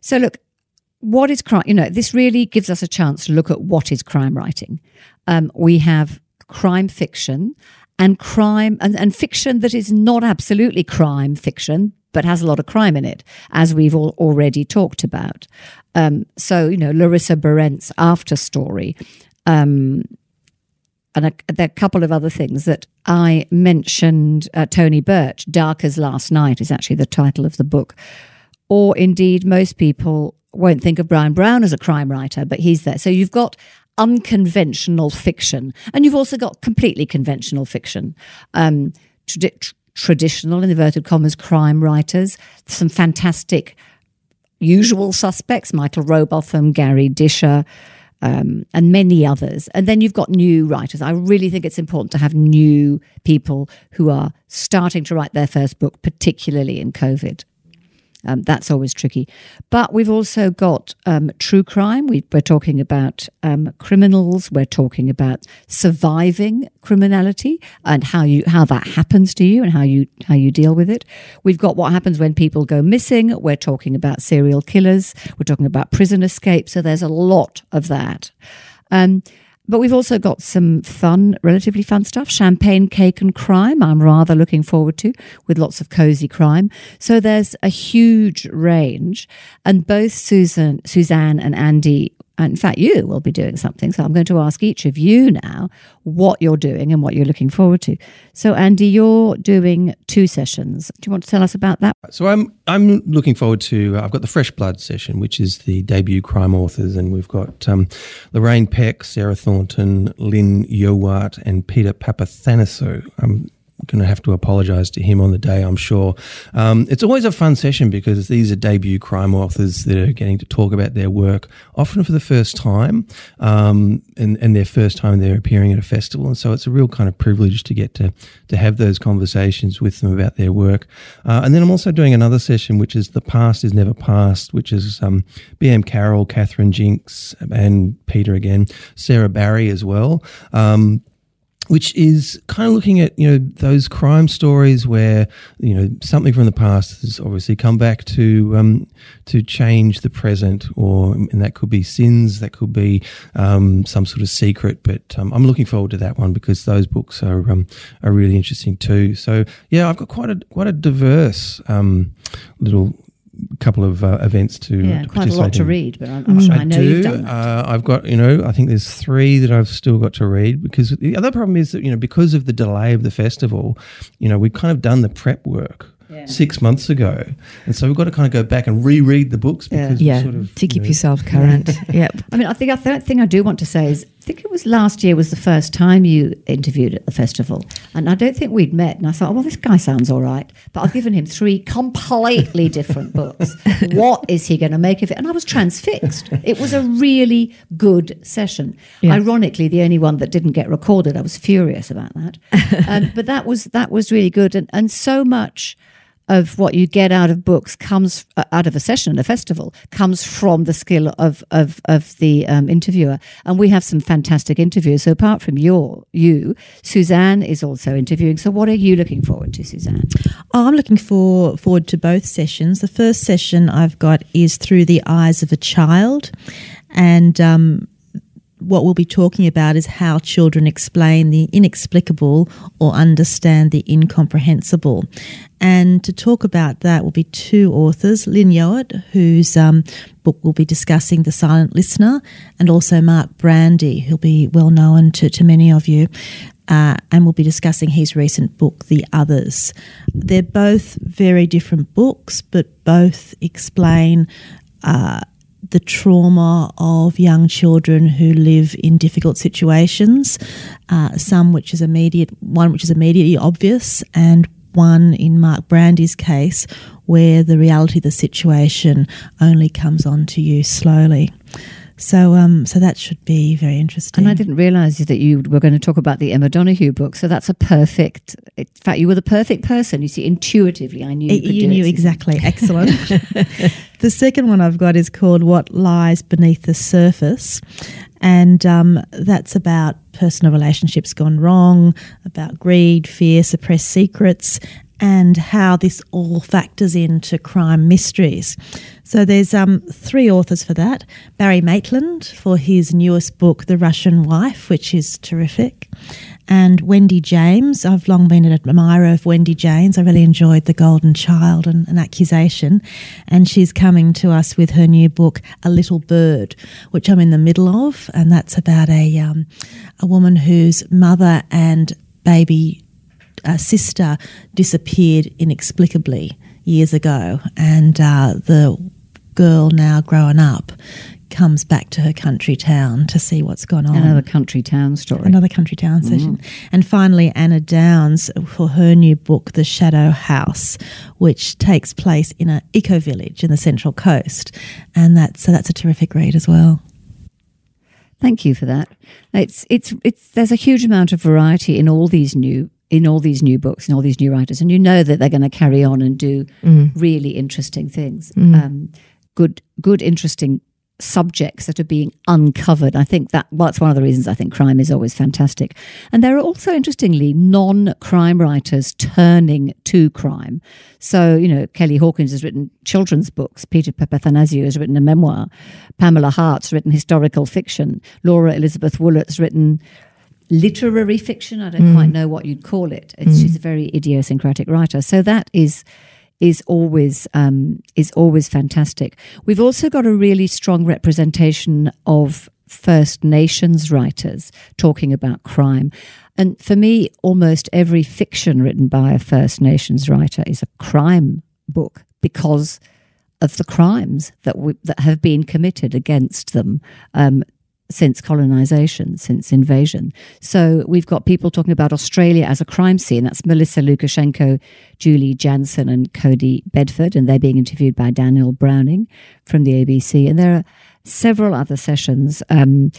So, look, what is crime? You know, this really gives us a chance to look at what is crime writing. Um, we have crime fiction and crime and, and fiction that is not absolutely crime fiction, but has a lot of crime in it, as we've all already talked about. Um, so, you know, Larissa Behrendt After Story. Um, and a, there are a couple of other things that I mentioned. Uh, Tony Birch, Dark as Last Night is actually the title of the book. Or indeed, most people won't think of Bryan Brown as a crime writer, but he's there. So you've got unconventional fiction. And you've also got completely conventional fiction. Um, tradi- traditional, in inverted commas, crime writers, some fantastic usual suspects, Michael Robotham, Garry Disher, um, and many others. And then you've got new writers. I really think it's important to have new people who are starting to write their first book, particularly in COVID. Um, that's always tricky. But we've also got um, true crime. We, are talking about um, criminals. We're talking about surviving criminality and how you how that happens to you and how you how you deal with it. We've got what happens when people go missing. We're talking about serial killers. We're talking about prison escape. So there's a lot of that. Um, but we've also got some fun, relatively fun stuff. Champagne, cake, and crime. I'm rather looking forward to, with lots of cozy crime. So there's a huge range, and both Susan, Suzanne, and Andy and in fact, you will be doing something. So I'm going to ask each of you now what you're doing and what you're looking forward to. So, Andy, you're doing two sessions. Do you want to tell us about that? So I'm I'm looking forward to. Uh, I've got the Fresh Blood session, which is the debut crime authors, and we've got um, Lorraine Peck, Sarah Thornton, Lyn Yeowart, and Peter Papathanasiou. I'm going to have to apologise to him on the day, I'm sure. Um, it's always a fun session because these are debut crime authors that are getting to talk about their work, often for the first time, um, and, and their first time they're appearing at a festival. And so it's a real kind of privilege to get to, to have those conversations with them about their work. Uh, and then I'm also doing another session, which is The Past is Never Past, which is um, B.M. Carroll, Catherine Jinks, and Peter again, Sarah Barry as well. Um, which is kind of looking at you know those crime stories where you know something from the past has obviously come back to um, to change the present, or and that could be sins, that could be um, some sort of secret. But um, I'm looking forward to that one because those books are um, are really interesting too. So yeah, I've got quite a quite a diverse um, little couple of uh, events to Yeah, to quite a lot participate to read, but I'm, I'm sure I, I know do. you've done that. Uh, I've got, you know, I think there's three that I've still got to read because the other problem is that, you know, because of the delay of the festival, you know, we've kind of done the prep work six months ago. And so we've got to kind of go back and reread the books because Yeah, we sort of. to keep you know, yourself current. yeah, I mean, I think the third thing I do want to say is, I think it was last year was the first time you interviewed at the festival, and I don't think we'd met. And I thought, oh, well, this guy sounds all right, but I've given him three completely different books. What is he going to make of it? And I was transfixed. It was a really good session. Yeah. Ironically, the only one that didn't get recorded. I was furious about that, um, but that was that was really good, and and so much of what you get out of books comes uh, out of a session, a festival, comes from the skill of of of the um, interviewer. And we have some fantastic interviews. So apart from your you, Suzanne is also interviewing. So what are you looking forward to, Suzanne? Oh, I'm looking for, forward to both sessions. The first session I've got is through the eyes of a child, and um, what we'll be talking about is how children explain the inexplicable or understand the incomprehensible. And to talk about that will be two authors Lyn Yeowart, whose um, book will be discussing The Silent Listener, and also Mark Brandi, who'll be well known to, to many of you. Uh, and we'll be discussing his recent book, The Others. They're both very different books, but both explain uh, the trauma of young children who live in difficult situations. Uh, some which is immediate, one which is immediately obvious, and one in Mark Brandi's case where the reality of the situation only comes on to you slowly. So, um, so that should be very interesting. And I didn't realise that you were going to talk about the Emma Donoghue book. So that's a perfect. In fact, you were the perfect person. You see, intuitively, I knew you, You, knew it, exactly. Excellent. the second one I've got is called What Lies Beneath the Surface. And um, that's about personal relationships gone wrong, about greed, fear, suppressed secrets, and how this all factors into crime mysteries. So there's um, three authors for that. Barry Maitland for his newest book, The Russian Wife, which is terrific. And Wendy James. I've long been an admirer of Wendy James. I really enjoyed The Golden Child and an accusation. And she's coming to us with her new book, A Little Bird, which I'm in the middle of. And that's about a, um, a woman whose mother and baby uh, sister disappeared inexplicably years ago, and uh, the girl now growing up comes back to her country town to see what's gone on. Another country town story. Another country town session. And finally, Anna Downes for her new book, The Shadow House, which takes place in an eco village in the Central Coast. And that's, so that's a terrific read as well. Thank you for that. It's it's it's there's a huge amount of variety in all these new in all these new books and all these new writers, and you know that they're going to carry on and do really interesting things. Um, good, good, interesting subjects that are being uncovered. I think that well, that's one of the reasons I think crime is always fantastic. And there are also, interestingly, non-crime writers turning to crime. So you know, Kelly Hawkins has written children's books. Peter Papathanasiou has written a memoir. Pamela Hart's written historical fiction. Laura Elizabeth Woollett's written literary fiction. I don't quite know what you'd call it. It's, She's a very idiosyncratic writer. So that is is always um, is always fantastic. We've also got a really strong representation of First Nations writers talking about crime. And for me, almost every fiction written by a First Nations writer is a crime book because of the crimes that we, that have been committed against them. Um, since colonization, since invasion. So we've got people talking about Australia as a crime scene. That's Melissa Lucashenko, Julie Janson, and Cody Bedford, and they're being interviewed by Daniel Browning from the ABC. And there are several other sessions. Um,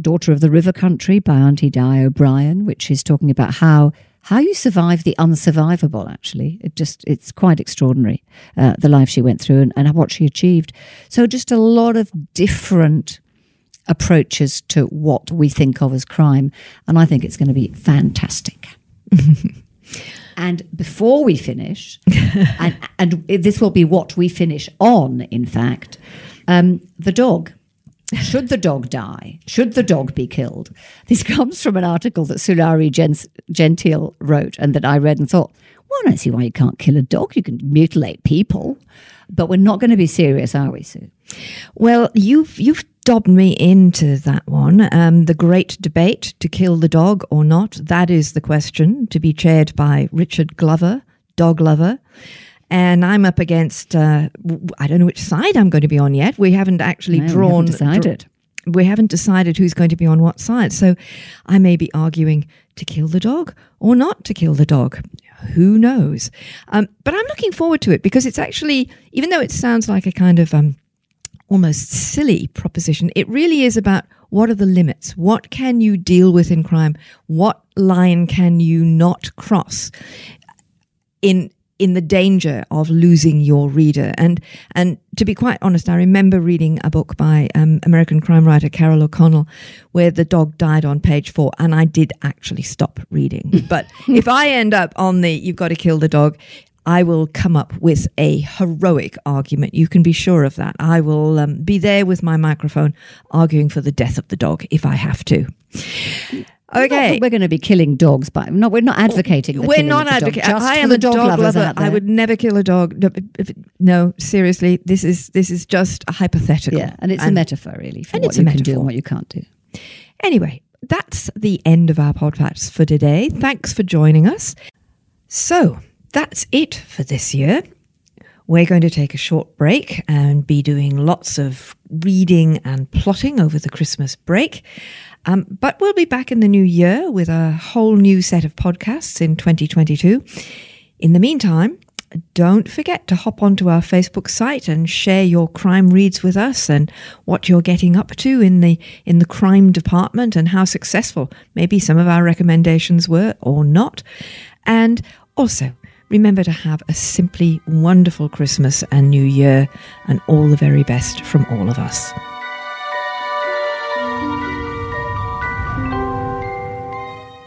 Daughter of the River Country by Auntie Di O'Brien, which is talking about how how you survive the unsurvivable. Actually, it just it's quite extraordinary uh, the life she went through and, and what she achieved. So just a lot of different approaches to what we think of as crime, and I think it's going to be fantastic. and before we finish, and, and this will be what we finish on, in fact, um, the dog. Should the dog die? Should the dog be killed? This comes from an article that Sulari Gens- Gentill wrote and that I read and thought, well, I don't see why you can't kill a dog. You can mutilate people. But we're not going to be serious, are we, Sue? Well, you've you've dobbed me into that one. Um, the great debate to kill the dog or not. That is the question to be chaired by Richard Glover, dog lover and I'm up against. Uh, I don't know which side I'm going to be on yet. We haven't actually No, we drawn. haven't decided. we haven't decided who's going to be on what side. So I may be arguing to kill the dog or not to kill the dog. Who knows? Um, but I'm looking forward to it because it's actually, even though it sounds like a kind of um, almost silly proposition, it really is about what are the limits? What can you deal with in crime? What line can you not cross? in in the danger of losing your reader. And and to be quite honest, I remember reading a book by um, American crime writer Carol O'Connell, where the dog died on page four, and I did actually stop reading. but if I end up on the "you've got to kill the dog," I will come up with a heroic argument. You can be sure of that. I will um, be there with my microphone, arguing for the death of the dog if I have to. Okay. we're going to be killing dogs, but no, we're not advocating. We're not dog, advocating. I am a dog, lovers lover. I would never kill a dog. No, if- No, seriously, this is this is just a hypothetical. Yeah, and it's a metaphor really for and what it's a you can do and what you can't do. Anyway, that's the end of our podcast for today. Thanks for joining us. So that's it for this year. We're going to take a short break and be doing lots of reading and plotting over the Christmas break. Um, but we'll be back in the new year with a whole new set of podcasts in 2022. In the meantime, don't forget to hop onto our Facebook site and share your crime reads with us and what you're getting up to in the in the crime department and how successful maybe some of our recommendations were or not. And also remember to have a simply wonderful Christmas and New Year and all the very best from all of us.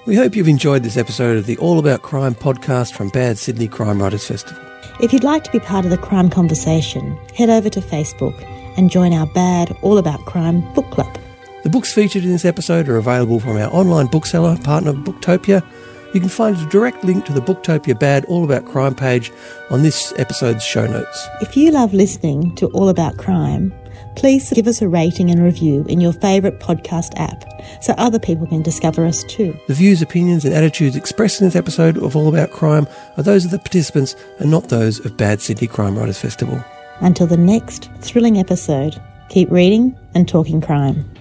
We hope you've enjoyed this episode of the All About Crime podcast from Bad Sydney Crime Writers Festival. If you'd like to be part of the crime conversation, head over to Facebook and join our Bad All About Crime book club. The books featured in this episode are available from our online bookseller partner Booktopia. You can find a direct link to the Booktopia Bad All About Crime page on this episode's show notes. If you love listening to All About Crime, please give us a rating and review in your favourite podcast app so other people can discover us too. The views, opinions, and attitudes expressed in this episode of All About Crime are those of the participants and not those of Bad Sydney Crime Writers Festival. Until the next thrilling episode, keep reading and talking crime.